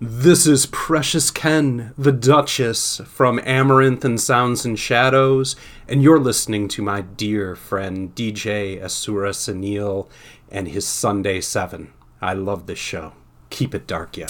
This is Precious Ken, the Duchess from Amaranth and Sounds and Shadows, and you're listening to my dear friend DJ Asura Sunil and his Sunday 7. I love this show. Keep it dark, yo.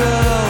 Just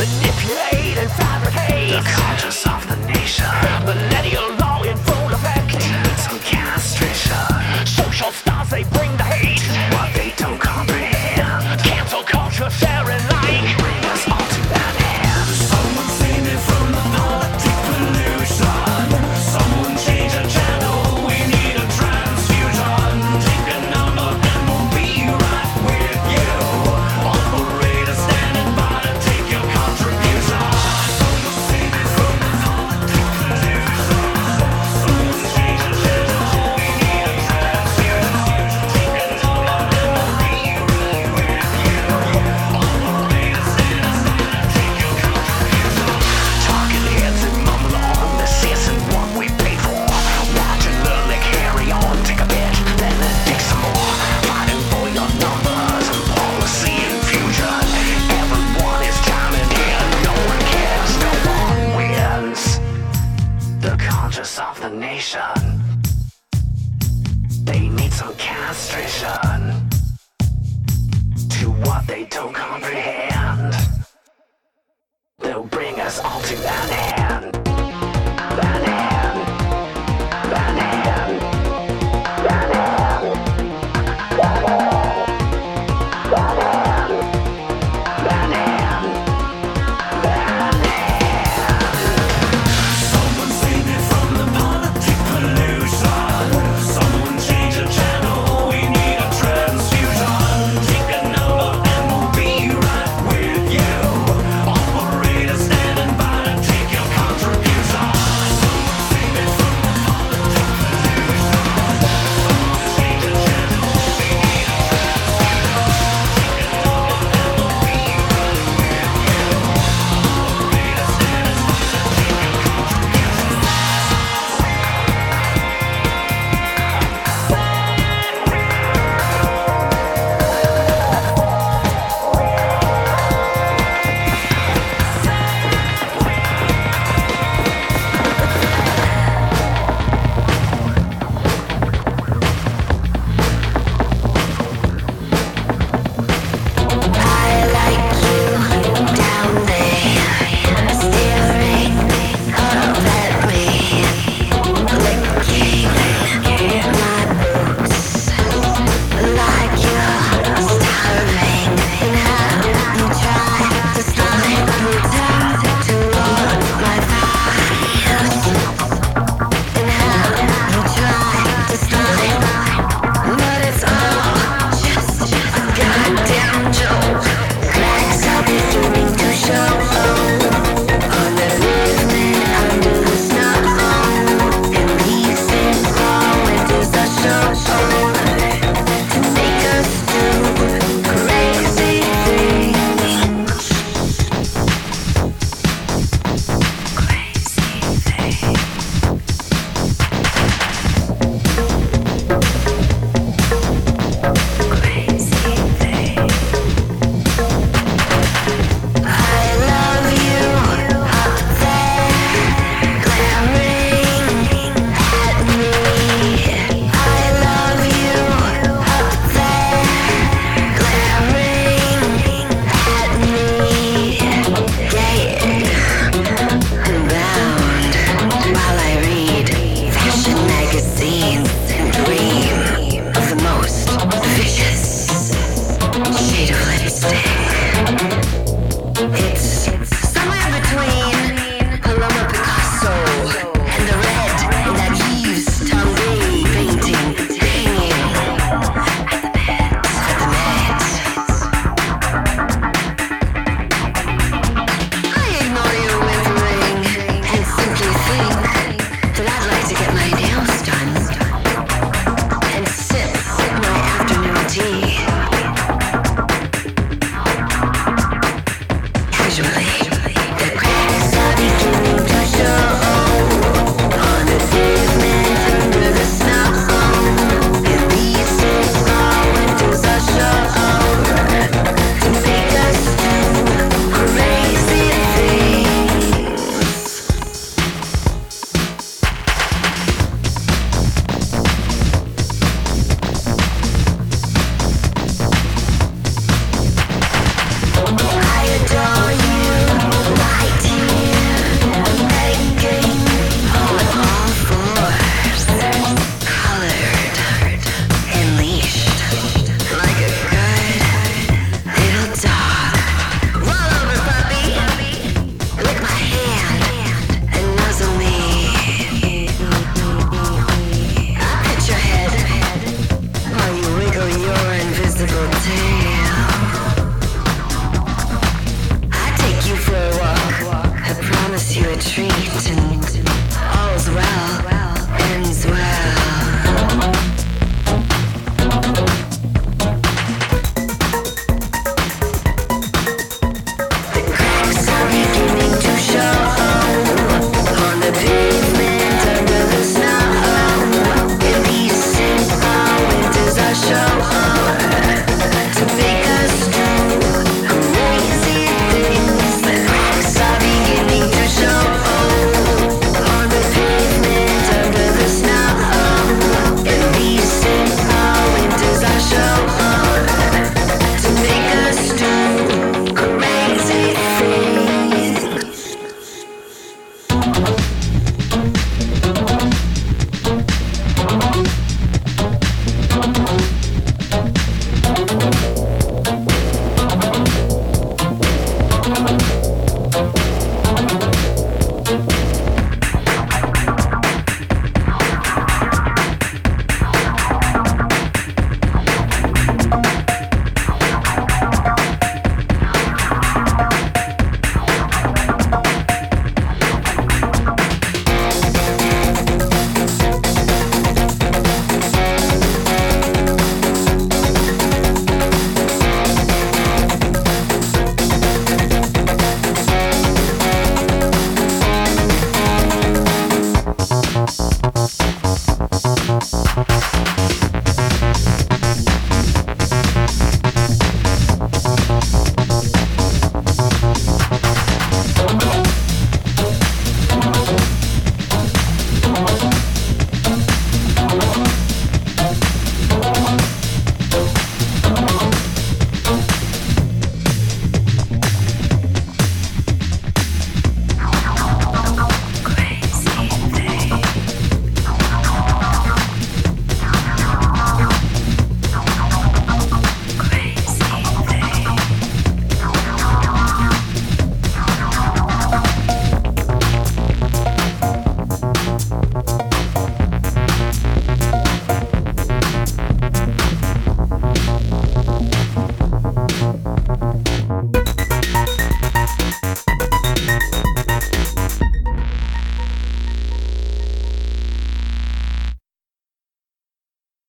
manipulate and fabricate the conscience of the nation. Millennial. Lisa.